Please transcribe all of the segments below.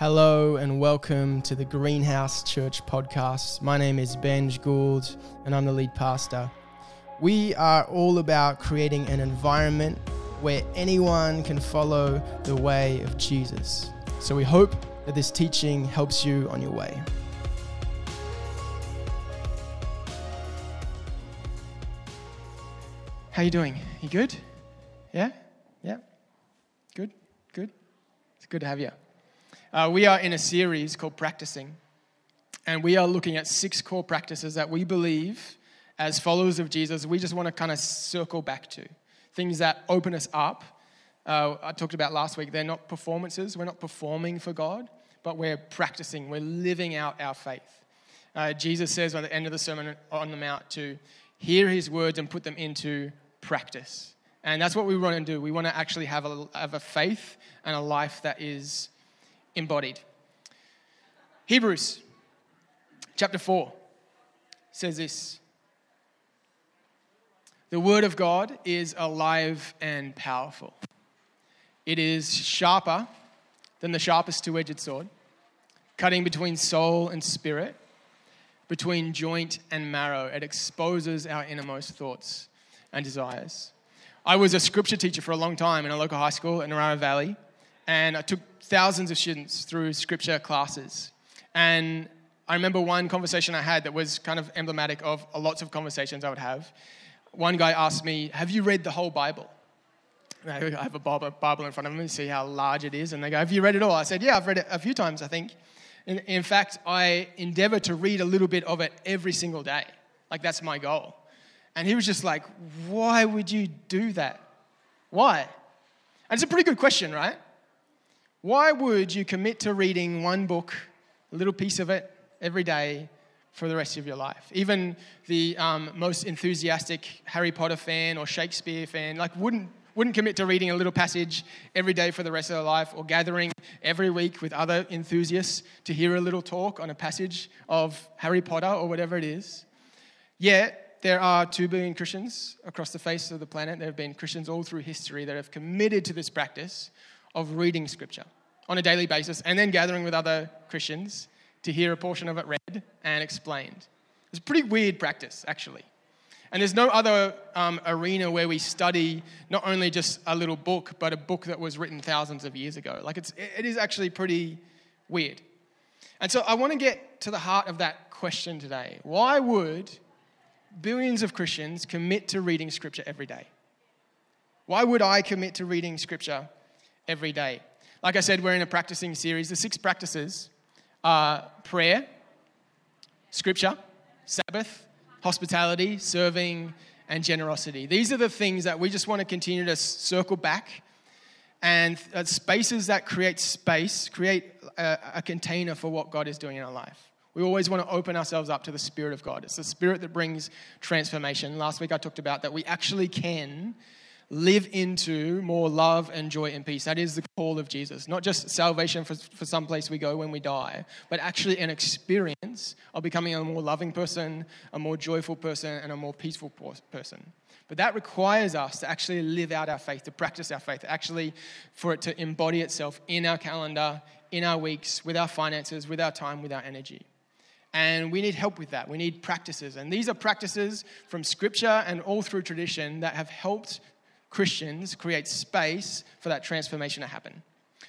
Hello and welcome to the Greenhouse Church podcast. My name is Benj Gould and I'm the lead pastor. We are all about creating an environment where anyone can follow the way of Jesus. So we hope that this teaching helps you on your way. How you doing? You good? Yeah? Yeah? Good? Good? It's good to have you. Uh, we are in a series called Practicing, and we are looking at six core practices that we believe, as followers of Jesus, we just want to kind of circle back to. Things that open us up. Uh, I talked about last week, they're not performances. We're not performing for God, but we're practicing, we're living out our faith. Uh, Jesus says at the end of the Sermon on the Mount to hear his words and put them into practice. And that's what we want to do. We want to actually have a, have a faith and a life that is embodied. Hebrews chapter 4 says this The word of God is alive and powerful. It is sharper than the sharpest two edged sword, cutting between soul and spirit, between joint and marrow. It exposes our innermost thoughts and desires. I was a scripture teacher for a long time in a local high school in Narara Valley, and I took thousands of students through scripture classes. And I remember one conversation I had that was kind of emblematic of lots of conversations I would have. One guy asked me, Have you read the whole Bible? I have a Bible in front of me to see how large it is. And they go, Have you read it all? I said, Yeah, I've read it a few times, I think. In, in fact, I endeavor to read a little bit of it every single day. Like, that's my goal. And he was just like, Why would you do that? Why? And it's a pretty good question, right? Why would you commit to reading one book, a little piece of it, every day for the rest of your life? Even the um, most enthusiastic Harry Potter fan or Shakespeare fan, like, wouldn't wouldn't commit to reading a little passage every day for the rest of their life or gathering every week with other enthusiasts to hear a little talk on a passage of Harry Potter or whatever it is. Yet, there are 2 billion Christians across the face of the planet. There have been Christians all through history that have committed to this practice of reading scripture on a daily basis and then gathering with other Christians to hear a portion of it read and explained. It's a pretty weird practice, actually. And there's no other um, arena where we study not only just a little book, but a book that was written thousands of years ago. Like, it's, it is actually pretty weird. And so I want to get to the heart of that question today. Why would billions of Christians commit to reading Scripture every day? Why would I commit to reading Scripture every day. Like I said, we're in a practicing series. The six practices are prayer, scripture, Sabbath, hospitality, serving, and generosity. These are the things that we just want to continue to circle back and uh, spaces that create space, create a, a container for what God is doing in our life. We always want to open ourselves up to the Spirit of God. It's the Spirit that brings transformation. Last week I talked about that we actually can live into more love and joy and peace. That is the call of Jesus. Not just salvation for, for some place we go when we die, but actually an experience of becoming a more loving person, a more joyful person, and a more peaceful person. But that requires us to actually live out our faith, to practice our faith, actually for it to embody itself in our calendar, in our weeks, with our finances, with our time, with our energy. And we need help with that. We need practices. And these are practices from scripture and all through tradition that have helped Christians create space for that transformation to happen.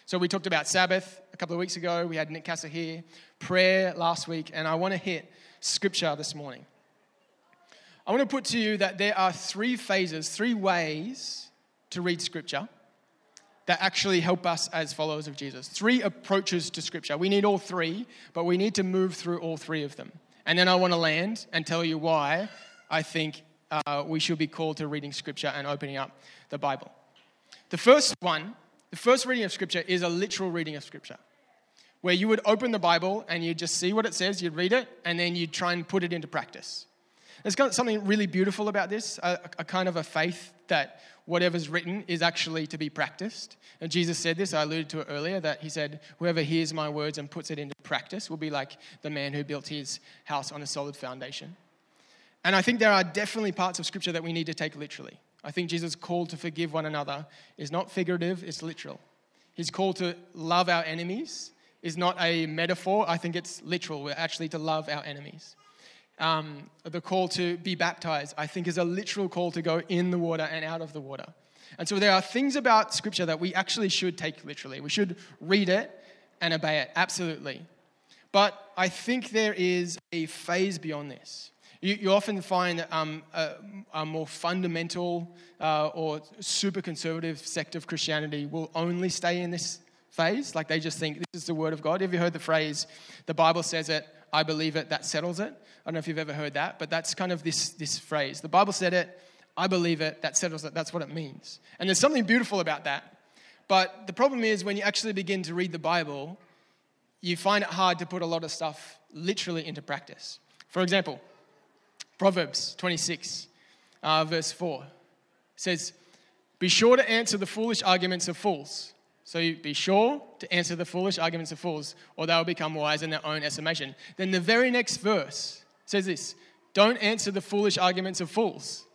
So we talked about Sabbath a couple of weeks ago. We had Nick Casa here, prayer last week, and I want to hit scripture this morning. I want to put to you that there are three phases, three ways to read scripture that actually help us as followers of Jesus. Three approaches to scripture. We need all three, but we need to move through all three of them. And then I want to land and tell you why I think uh, we should be called to reading Scripture and opening up the Bible. The first one, the first reading of Scripture is a literal reading of Scripture, where you would open the Bible and you just see what it says, you'd read it, and then you'd try and put it into practice. There's something really beautiful about this, a, a kind of a faith that whatever's written is actually to be practiced. And Jesus said this, I alluded to it earlier, that he said, Whoever hears my words and puts it into practice will be like the man who built his house on a solid foundation. And I think there are definitely parts of Scripture that we need to take literally. I think Jesus' call to forgive one another is not figurative, it's literal. His call to love our enemies is not a metaphor. I think it's literal. We're actually to love our enemies. Um, the call to be baptized, I think, is a literal call to go in the water and out of the water. And so there are things about Scripture that we actually should take literally. We should read it and obey it, absolutely. But I think there is a phase beyond this. You, you often find um, a, a, more fundamental uh, or super conservative sect of Christianity will only stay in this phase. Like they just think this is the word of God. Have you heard the phrase, the Bible says it, I believe it, that settles it? I don't know if you've ever heard that, but that's kind of this, this phrase. The Bible said it, I believe it, that settles it. That's what it means. And there's something beautiful about that. But the problem is when you actually begin to read the Bible, you find it hard to put a lot of stuff literally into practice. For example, Proverbs 26, uh, verse 4 says, Be sure to answer the foolish arguments of fools. So be sure to answer the foolish arguments of fools, or they'll become wise in their own estimation. Then the very next verse says this Don't answer the foolish arguments of fools,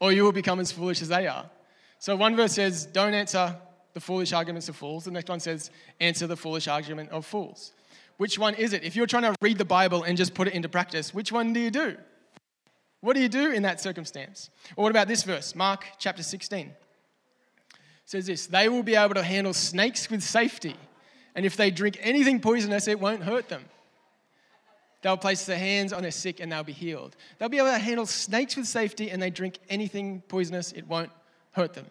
or you will become as foolish as they are. So one verse says, Don't answer the foolish arguments of fools. The next one says, Answer the foolish argument of fools. Which one is it? If you're trying to read the Bible and just put it into practice, which one do you do? What do you do in that circumstance? Or what about this verse, Mark chapter 16? It says this They will be able to handle snakes with safety, and if they drink anything poisonous, it won't hurt them. They'll place their hands on their sick and they'll be healed. They'll be able to handle snakes with safety and they drink anything poisonous, it won't hurt them.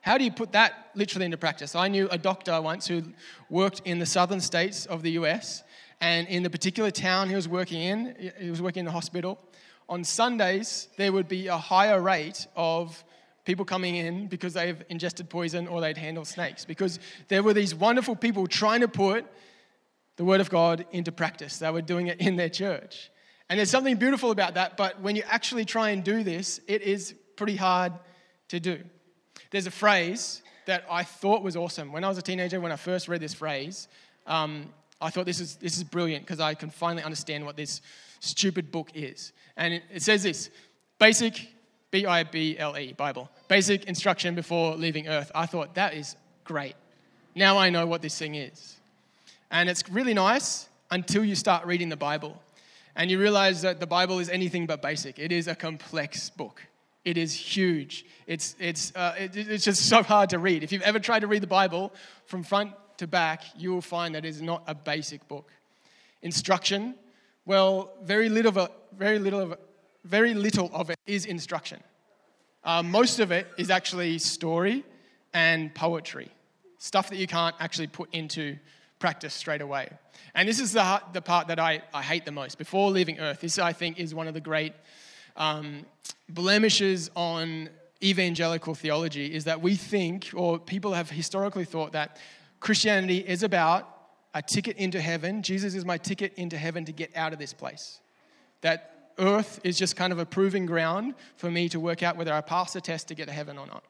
How do you put that literally into practice? I knew a doctor once who worked in the southern states of the US, and in the particular town he was working in, he was working in a hospital on Sundays, there would be a higher rate of people coming in because they've ingested poison or they'd handled snakes. Because there were these wonderful people trying to put the Word of God into practice. They were doing it in their church. And there's something beautiful about that, but when you actually try and do this, it is pretty hard to do. There's a phrase that I thought was awesome. When I was a teenager, when I first read this phrase, um, I thought this is, this is brilliant because I can finally understand what this stupid book is. And it, says this basic, B I B L E, Bible, basic instruction before leaving earth. I thought that is great. Now I know what this thing is. And it's really nice until you start reading the Bible. And you realize that the Bible is anything but basic, it is a complex book. It is huge. It's, it's, uh, it, it's just so hard to read. If you've ever tried to read the Bible from front to back, you will find that it is not a basic book. Instruction well, very little of it, very little of very little of it is instruction. Uh, most of it is actually story and poetry, stuff that you can't actually put into practice straight away. And this is the, the part that I, I hate the most. Before leaving Earth, this I think is one of the great um, blemishes on evangelical theology is that we think, or people have historically thought, that Christianity is about a ticket into heaven. Jesus is my ticket into heaven to get out of this place. That earth is just kind of a proving ground for me to work out whether I pass the test to get to heaven or not.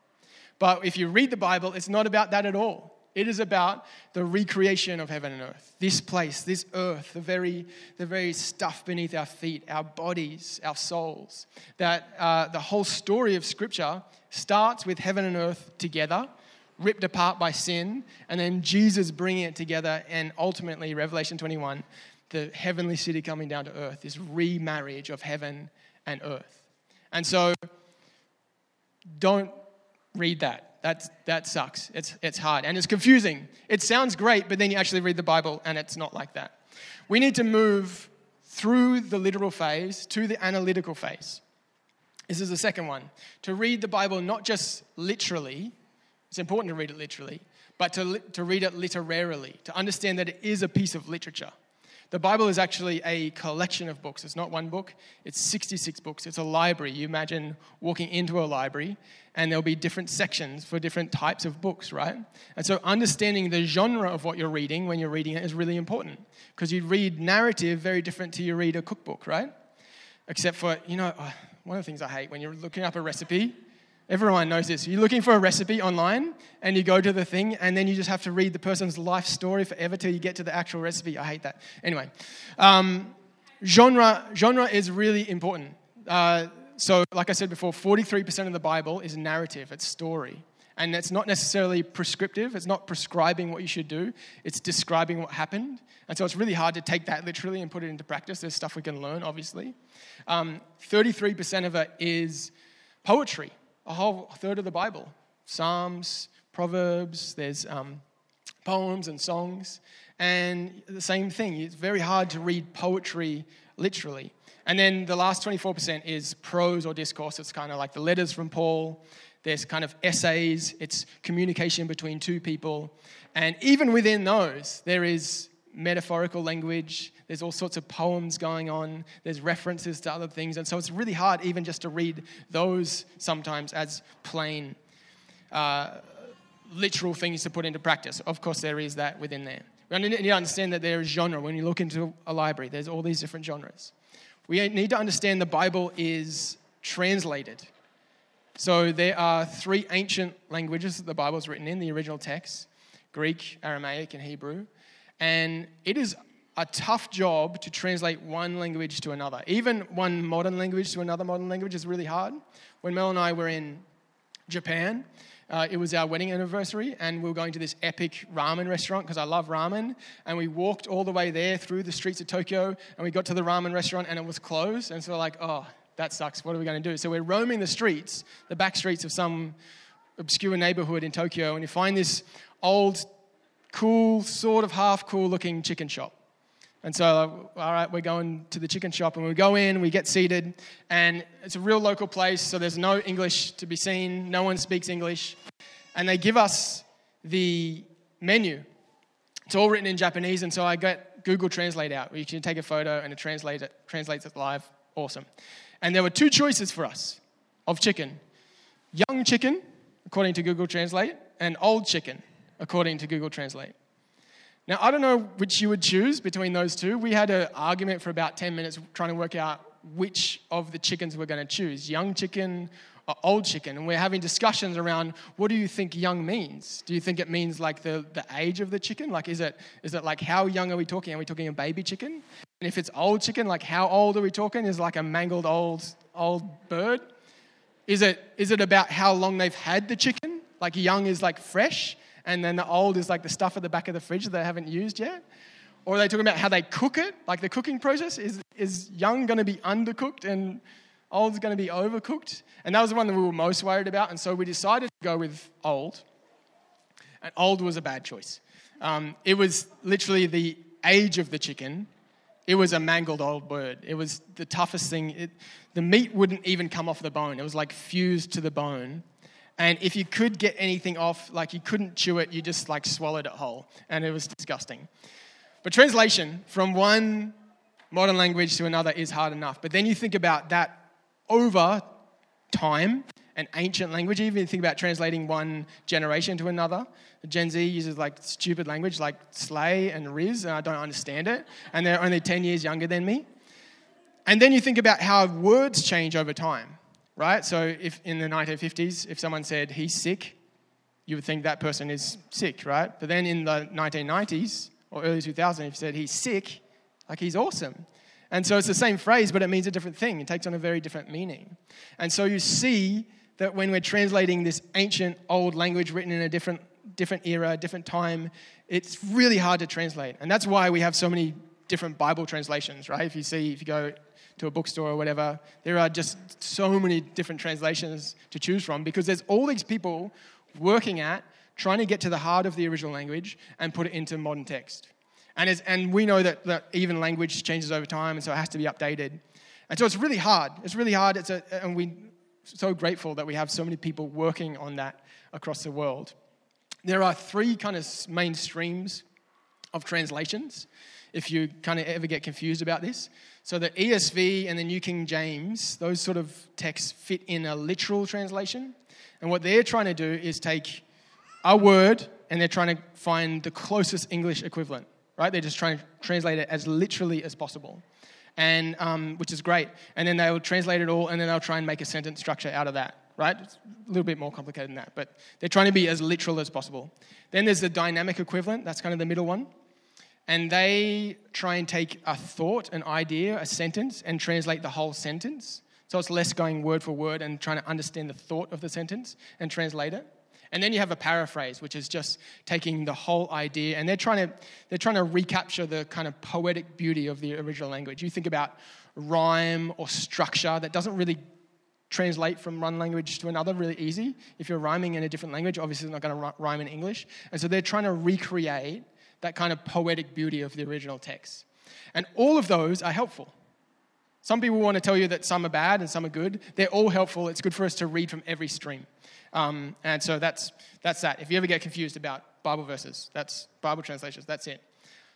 But if you read the Bible, it's not about that at all. It is about the recreation of heaven and earth. This place, this earth, the very, the very stuff beneath our feet, our bodies, our souls. That uh, the whole story of Scripture starts with heaven and earth together ripped apart by sin, and then Jesus bringing it together, and ultimately, Revelation 21, the heavenly city coming down to earth, this remarriage of heaven and earth. And so, don't read that. That's, that sucks. It's, it's hard and it's confusing. It sounds great, but then you actually read the Bible and it's not like that. We need to move through the literal phase to the analytical phase. This is the second one. To read the Bible not just literally, it's important to read it literally, but to, to read it literarily, to understand that it is a piece of literature. The Bible is actually a collection of books. It's not one book, it's 66 books. It's a library. You imagine walking into a library and there'll be different sections for different types of books, right? And so understanding the genre of what you're reading when you're reading it is really important because you read narrative very different to you read a cookbook, right? Except for, you know, uh, one of the things I hate when you're looking up a recipe Everyone knows this. You're looking for a recipe online and you go to the thing and then you just have to read the person's life story forever till you get to the actual recipe. I hate that. Anyway, um, genre, genre is really important. Uh, so, like I said before, 43% of the Bible is narrative, it's story. And it's not necessarily prescriptive, it's not prescribing what you should do, it's describing what happened. And so it's really hard to take that literally and put it into practice. There's stuff we can learn, obviously. Um, 33% of it is poetry, a whole third of the Bible. Psalms, Proverbs, there's um, poems and songs. And the same thing, it's very hard to read poetry literally. And then the last 24% is prose or discourse. It's kind of like the letters from Paul. There's kind of essays. It's communication between two people. And even within those, there is metaphorical language. There's all sorts of poems going on. There's references to other things. And so it's really hard even just to read those sometimes as plain, uh, literal things to put into practice. Of course, there is that within there. We need to understand that there is genre. When you look into a library, there's all these different genres. We need to understand the Bible is translated. So there are three ancient languages that the Bible is written in, the original text Greek, Aramaic, and Hebrew. And it is a tough job to translate one language to another. Even one modern language to another modern language is really hard. When Mel and I were in Japan, uh, it was our wedding anniversary, and we were going to this epic ramen restaurant because I love ramen. And we walked all the way there through the streets of Tokyo, and we got to the ramen restaurant, and it was closed. And so we're like, oh, that sucks. What are we going to do? So we're roaming the streets, the back streets of some obscure neighborhood in Tokyo, and you find this old, cool, sort of half cool looking chicken shop. And so, all right, we're going to the chicken shop, and we go in, we get seated, and it's a real local place, so there's no English to be seen, no one speaks English. And they give us the menu. It's all written in Japanese, and so I get Google Translate out, you can take a photo and it translates it, translates it live. Awesome. And there were two choices for us of chicken young chicken, according to Google Translate, and old chicken, according to Google Translate. Now, I don't know which you would choose between those two. We had an argument for about 10 minutes trying to work out which of the chickens we're going to choose young chicken or old chicken. And we're having discussions around what do you think young means? Do you think it means like the, the age of the chicken? Like, is it, is it like how young are we talking? Are we talking a baby chicken? And if it's old chicken, like how old are we talking? Is like a mangled old, old bird? Is it, is it about how long they've had the chicken? Like young is like fresh? And then the old is like the stuff at the back of the fridge that they haven't used yet? Or are they talking about how they cook it? Like the cooking process? Is, is young going to be undercooked and old is going to be overcooked? And that was the one that we were most worried about. And so we decided to go with old. And old was a bad choice. Um, it was literally the age of the chicken. It was a mangled old bird. It was the toughest thing. It, the meat wouldn't even come off the bone. It was like fused to the bone. And if you could get anything off, like you couldn't chew it, you just like swallowed it whole. And it was disgusting. But translation from one modern language to another is hard enough. But then you think about that over time, an ancient language, even think about translating one generation to another. Gen Z uses like stupid language like slay and riz, and I don't understand it. And they're only 10 years younger than me. And then you think about how words change over time right? So if in the 1950s, if someone said he's sick, you would think that person is sick, right? But then in the 1990s or early 2000s, if you said he's sick, like he's awesome. And so it's the same phrase, but it means a different thing. It takes on a very different meaning. And so you see that when we're translating this ancient old language written in a different, different era, different time, it's really hard to translate. And that's why we have so many different Bible translations, right? If you see, if you go to a bookstore or whatever, there are just so many different translations to choose from because there's all these people working at trying to get to the heart of the original language and put it into modern text. And, as, and we know that, that even language changes over time, and so it has to be updated. And so it's really hard. It's really hard. It's a, and we're so grateful that we have so many people working on that across the world. There are three kind of main streams of translations, if you kind of ever get confused about this. So the ESV and the New King James, those sort of texts fit in a literal translation. And what they're trying to do is take a word and they're trying to find the closest English equivalent, right? They're just trying to translate it as literally as possible, and um, which is great. And then they'll translate it all, and then they'll try and make a sentence structure out of that, right? It's a little bit more complicated than that, but they're trying to be as literal as possible. Then there's the dynamic equivalent. That's kind of the middle one and they try and take a thought, an idea, a sentence, and translate the whole sentence. So it's less going word for word and trying to understand the thought of the sentence and translate it. And then you have a paraphrase, which is just taking the whole idea, and they're trying to they're trying to recapture the kind of poetic beauty of the original language. You think about rhyme or structure that doesn't really translate from one language to another really easy. If you're rhyming in a different language, obviously it's not going to rhyme in English. And so they're trying to recreate that kind of poetic beauty of the original text. And all of those are helpful. Some people want to tell you that some are bad and some are good. They're all helpful. It's good for us to read from every stream. Um, and so that's, that's that. If you ever get confused about Bible verses, that's Bible translations, that's it.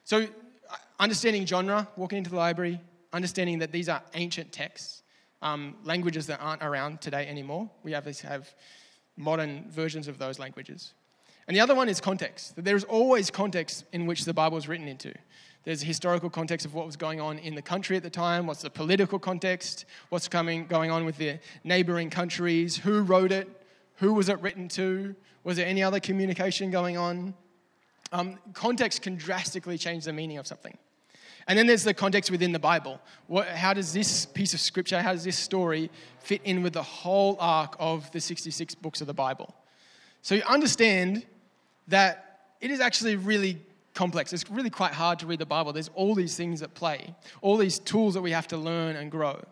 So, uh, understanding genre, walking into the library, understanding that these are ancient texts, um, languages that aren't around today anymore. We have, have modern versions of those languages. And the other one is context. There is always context in which the Bible is written into. There's a historical context of what was going on in the country at the time, what's the political context, what's coming, going on with the neighboring countries, who wrote it, who was it written to, was there any other communication going on? Um, context can drastically change the meaning of something. And then there's the context within the Bible. What, how does this piece of scripture, how does this story fit in with the whole arc of the 66 books of the Bible? So you understand that it is actually really complex. It's really quite hard to read the Bible. There's all these things at play, all these tools that we have to learn and grow.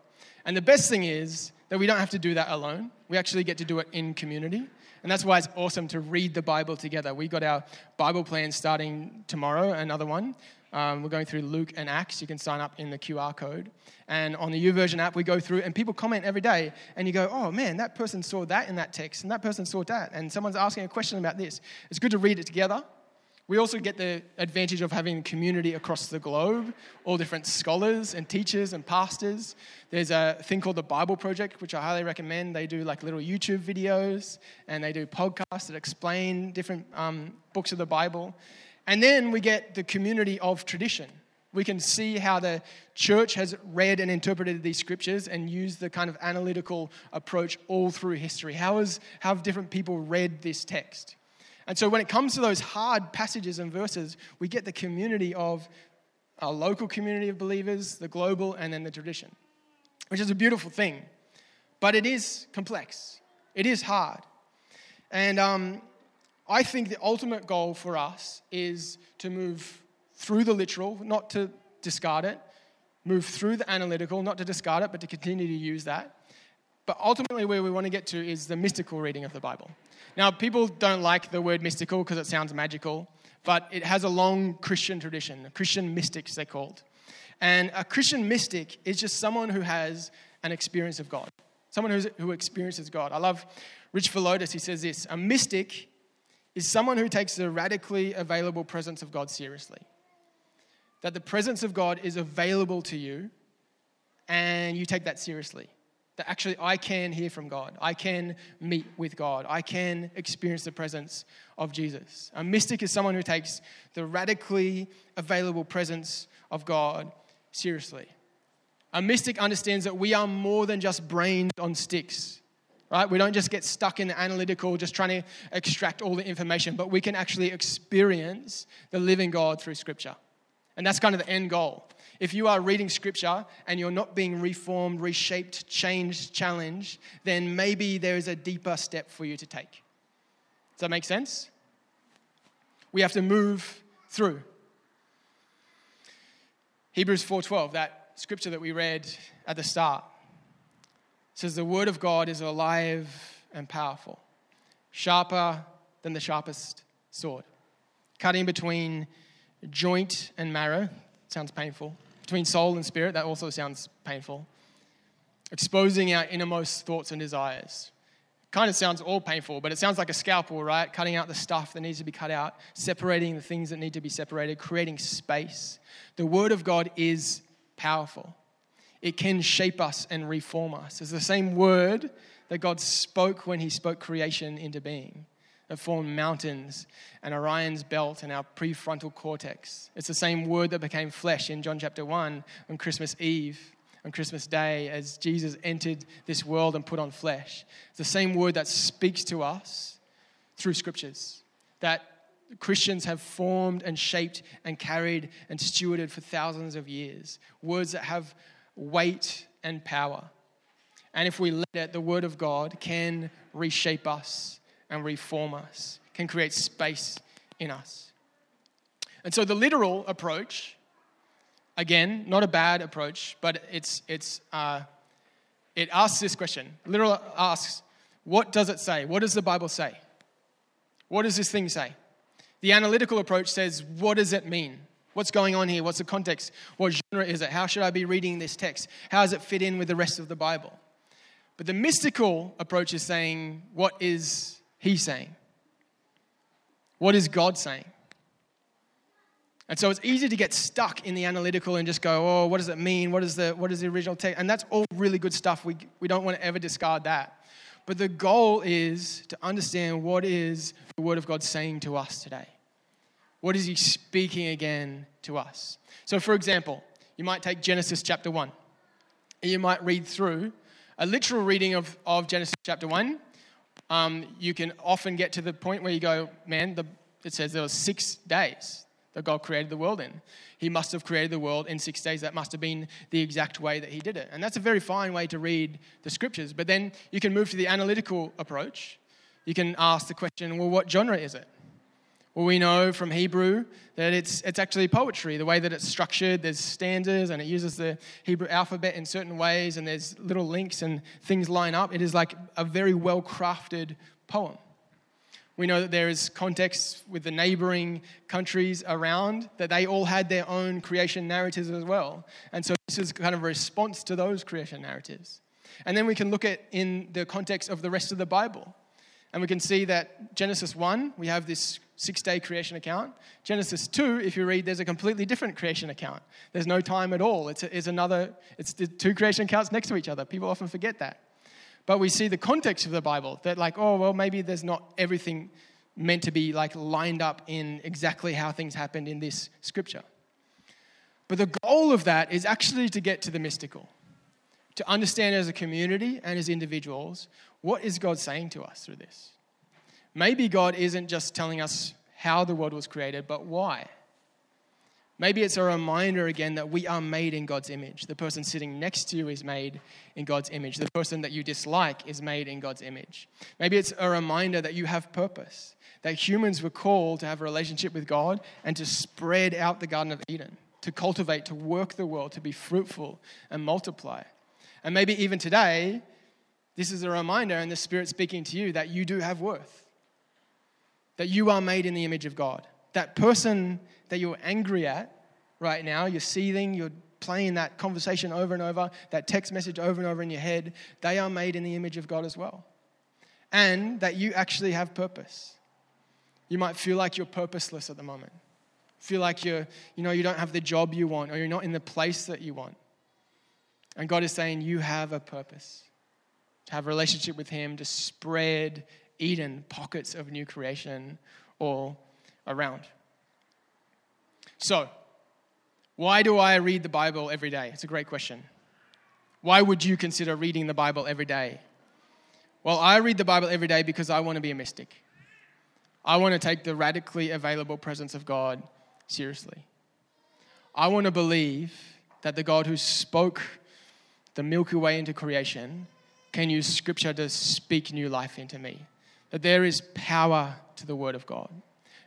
And the best thing is that we don't have to do that alone. We actually get to do it in community. And that's why it's awesome to read the Bible together. We got our Bible plan starting tomorrow, another one. Um, we're going through Luke and Acts. You can sign up in the QR code. And on the YouVersion app, we go through and people comment every day. And you go, oh man, that person saw that in that text, and that person saw that. And someone's asking a question about this. It's good to read it together. We also get the advantage of having community across the globe, all different scholars and teachers and pastors. There's a thing called the Bible Project, which I highly recommend. They do like little YouTube videos and they do podcasts that explain different um, books of the Bible. And then we get the community of tradition. We can see how the church has read and interpreted these scriptures and used the kind of analytical approach all through history. How, is, how have different people read this text? And so when it comes to those hard passages and verses, we get the community of our local community of believers, the global, and then the tradition, which is a beautiful thing. But it is complex, it is hard. And um, I think the ultimate goal for us is to move through the literal, not to discard it, move through the analytical, not to discard it, but to continue to use that. But ultimately, where we want to get to is the mystical reading of the Bible. Now, people don't like the word mystical because it sounds magical, but it has a long Christian tradition. Christian mystics, they're called. And a Christian mystic is just someone who has an experience of God, someone who experiences God. I love Rich Villodas, he says this A mystic is someone who takes the radically available presence of God seriously. That the presence of God is available to you and you take that seriously. That actually I can hear from God, I can meet with God, I can experience the presence of Jesus. A mystic is someone who takes the radically available presence of God seriously. A mystic understands that we are more than just brains on sticks right? We don't just get stuck in the analytical, just trying to extract all the information, but we can actually experience the living God through Scripture. And that's kind of the end goal. If you are reading Scripture and you're not being reformed, reshaped, changed, challenged, then maybe there is a deeper step for you to take. Does that make sense? We have to move through. Hebrews 4:12, that scripture that we read at the start says the word of God is alive and powerful, sharper than the sharpest sword, cutting between joint and marrow, sounds painful, between soul and spirit, that also sounds painful, exposing our innermost thoughts and desires. Kind of sounds all painful, but it sounds like a scalpel, right? Cutting out the stuff that needs to be cut out, separating the things that need to be separated, creating space. The Word of God is powerful it can shape us and reform us. It's the same word that God spoke when He spoke creation into being. It formed mountains and Orion's belt and our prefrontal cortex. It's the same word that became flesh in John chapter 1 on Christmas Eve, on Christmas Day, as Jesus entered this world and put on flesh. It's the same word that speaks to us through scriptures, that Christians have formed and shaped and carried and stewarded for thousands of years. Words that have weight, and power. And if we let it, the Word of God can reshape us and reform us, can create space in us. And so the literal approach, again, not a bad approach, but it's, it's, uh, it asks this question. Literal asks, what does it say? What does the Bible say? What does this thing say? The analytical approach says, what does it mean? What's going on here? What's the context? What genre is it? How should I be reading this text? How does it fit in with the rest of the Bible? But the mystical approach is saying, what is he saying? What is God saying? And so it's easy to get stuck in the analytical and just go, oh, what does it mean? What is the, what is the original text? And that's all really good stuff. We, we don't want to ever discard that. But the goal is to understand what is the Word of God saying to us today. What is He speaking again to us? So, for example, you might take Genesis chapter 1, and you might read through a literal reading of, of Genesis chapter 1. Um, you can often get to the point where you go, man, the, it says there were six days that God created the world in. He must have created the world in six days. That must have been the exact way that He did it. And that's a very fine way to read the scriptures. But then you can move to the analytical approach. You can ask the question well, what genre is it? Well, we know from Hebrew that it's, it's actually poetry, the way that it's structured. There's stanzas and it uses the Hebrew alphabet in certain ways, and there's little links and things line up. It is like a very well crafted poem. We know that there is context with the neighboring countries around, that they all had their own creation narratives as well. And so this is kind of a response to those creation narratives. And then we can look at in the context of the rest of the Bible. And we can see that Genesis 1, we have this six day creation account. Genesis 2, if you read, there's a completely different creation account. There's no time at all. It's, a, it's another, it's the two creation accounts next to each other. People often forget that. But we see the context of the Bible that, like, oh, well, maybe there's not everything meant to be like lined up in exactly how things happened in this scripture. But the goal of that is actually to get to the mystical, to understand as a community and as individuals what is God saying to us through this. Maybe God isn't just telling us how the world was created, but why. Maybe it's a reminder again that we are made in God's image. The person sitting next to you is made in God's image. The person that you dislike is made in God's image. Maybe it's a reminder that you have purpose, that humans were called to have a relationship with God and to spread out the Garden of Eden, to cultivate, to work the world, to be fruitful and multiply. And maybe even today, this is a reminder and the Spirit speaking to you that you do have worth, that you are made in the image of God. That person that you're angry at right now, you're seething, you're playing that conversation over and over, that text message over and over in your head, they are made in the image of God as well. And that you actually have purpose. You might feel like you're purposeless at the moment. Feel like you're, you know, you don't have the job you want or you're not in the place that you want. And God is saying you have a purpose. To have a relationship with Him, to spread Eden, pockets of new creation all around. So, why do I read the Bible every day? It's a great question. Why would you consider reading the Bible every day? Well, I read the Bible every day because I want to be a mystic. I want to take the radically available presence of God seriously. I want to believe that the God who spoke the Milky Way into creation can use Scripture to speak new life into me. That there is power to the Word of God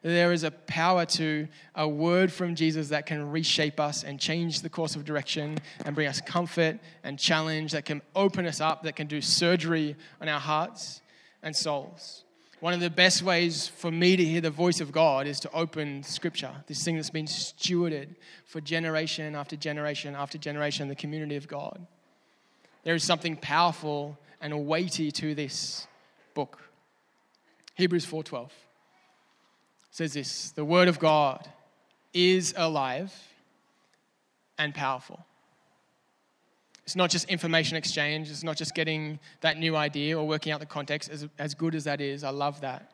there is a power to a word from Jesus that can reshape us and change the course of direction and bring us comfort and challenge, that can open us up, that can do surgery on our hearts and souls. One of the best ways for me to hear the voice of God is to open Scripture, this thing that's been stewarded for generation after generation after generation, the community of God. There is something powerful and weighty to this book. Hebrews 4:12 says this The Word of God is alive and powerful. It's not just information exchange, it's not just getting that new idea or working out the context, as, as good as that is. I love that.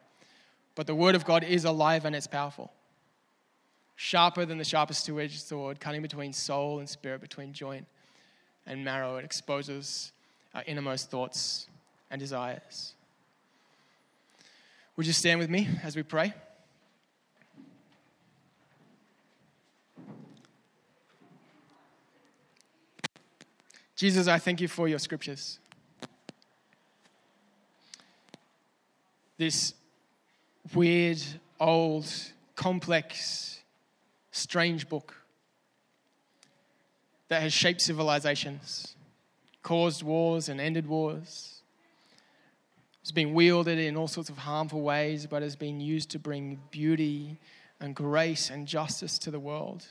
But the Word of God is alive and it's powerful. Sharper than the sharpest two edged sword, cutting between soul and spirit, between joint and marrow. It exposes our innermost thoughts and desires. Would you stand with me as we pray? Jesus, I thank you for your scriptures. This weird, old, complex, strange book that has shaped civilizations, caused wars and ended wars. It's been wielded in all sorts of harmful ways, but has been used to bring beauty and grace and justice to the world.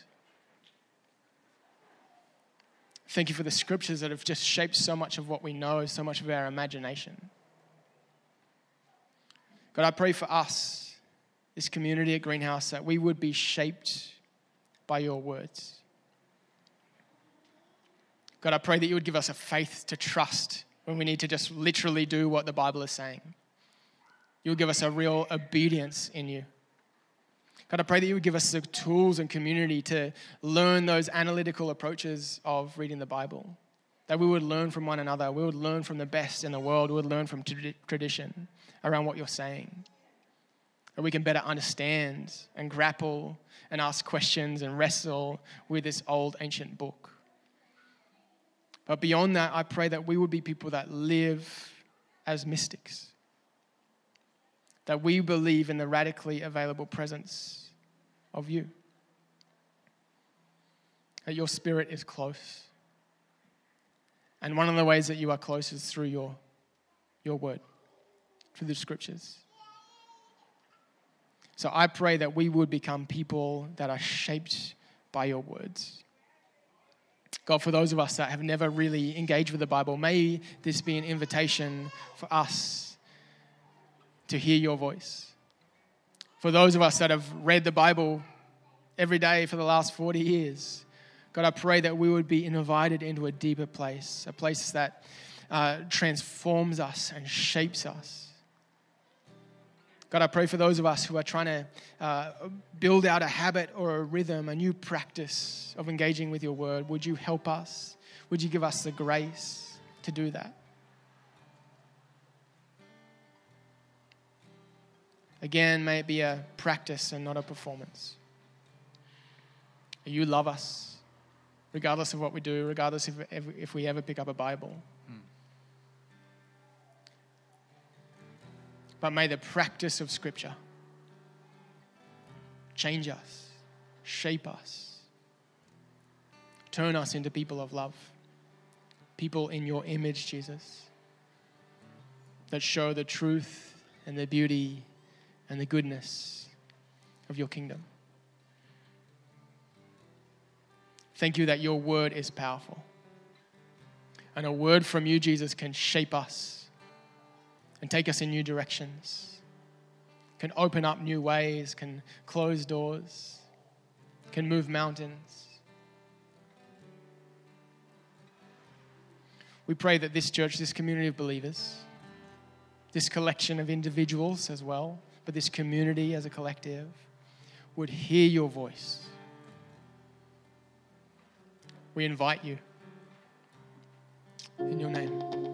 Thank you for the scriptures that have just shaped so much of what we know, so much of our imagination. God, I pray for us, this community at Greenhouse, that we would be shaped by your words. God, I pray that you would give us a faith to trust when we need to just literally do what the Bible is saying. You would give us a real obedience in you. God, I pray that you would give us the tools and community to learn those analytical approaches of reading the Bible. That we would learn from one another. We would learn from the best in the world. We would learn from tradition around what you're saying. That we can better understand and grapple and ask questions and wrestle with this old ancient book. But beyond that, I pray that we would be people that live as mystics. That we believe in the radically available presence of you. That your spirit is close. And one of the ways that you are close is through your, your word through the scriptures. So I pray that we would become people that are shaped by your words. God, for those of us that have never really engaged with the Bible, may this be an invitation for us to hear your voice. For those of us that have read the Bible every day for the last 40 years, God, I pray that we would be invited into a deeper place, a place that uh, transforms us and shapes us. God, I pray for those of us who are trying to uh, build out a habit or a rhythm, a new practice of engaging with your word. Would you help us? Would you give us the grace to do that? Again, may it be a practice and not a performance. You love us, regardless of what we do, regardless if, if we ever pick up a Bible. But may the practice of Scripture change us, shape us, turn us into people of love, people in your image, Jesus, that show the truth and the beauty and the goodness of your kingdom. Thank you that your word is powerful. And a word from you, Jesus, can shape us and take us in new directions, can open up new ways, can close doors, can move mountains. We pray that this church, this community of believers, this collection of individuals as well, but this community as a collective, would hear your voice. We invite you in your name.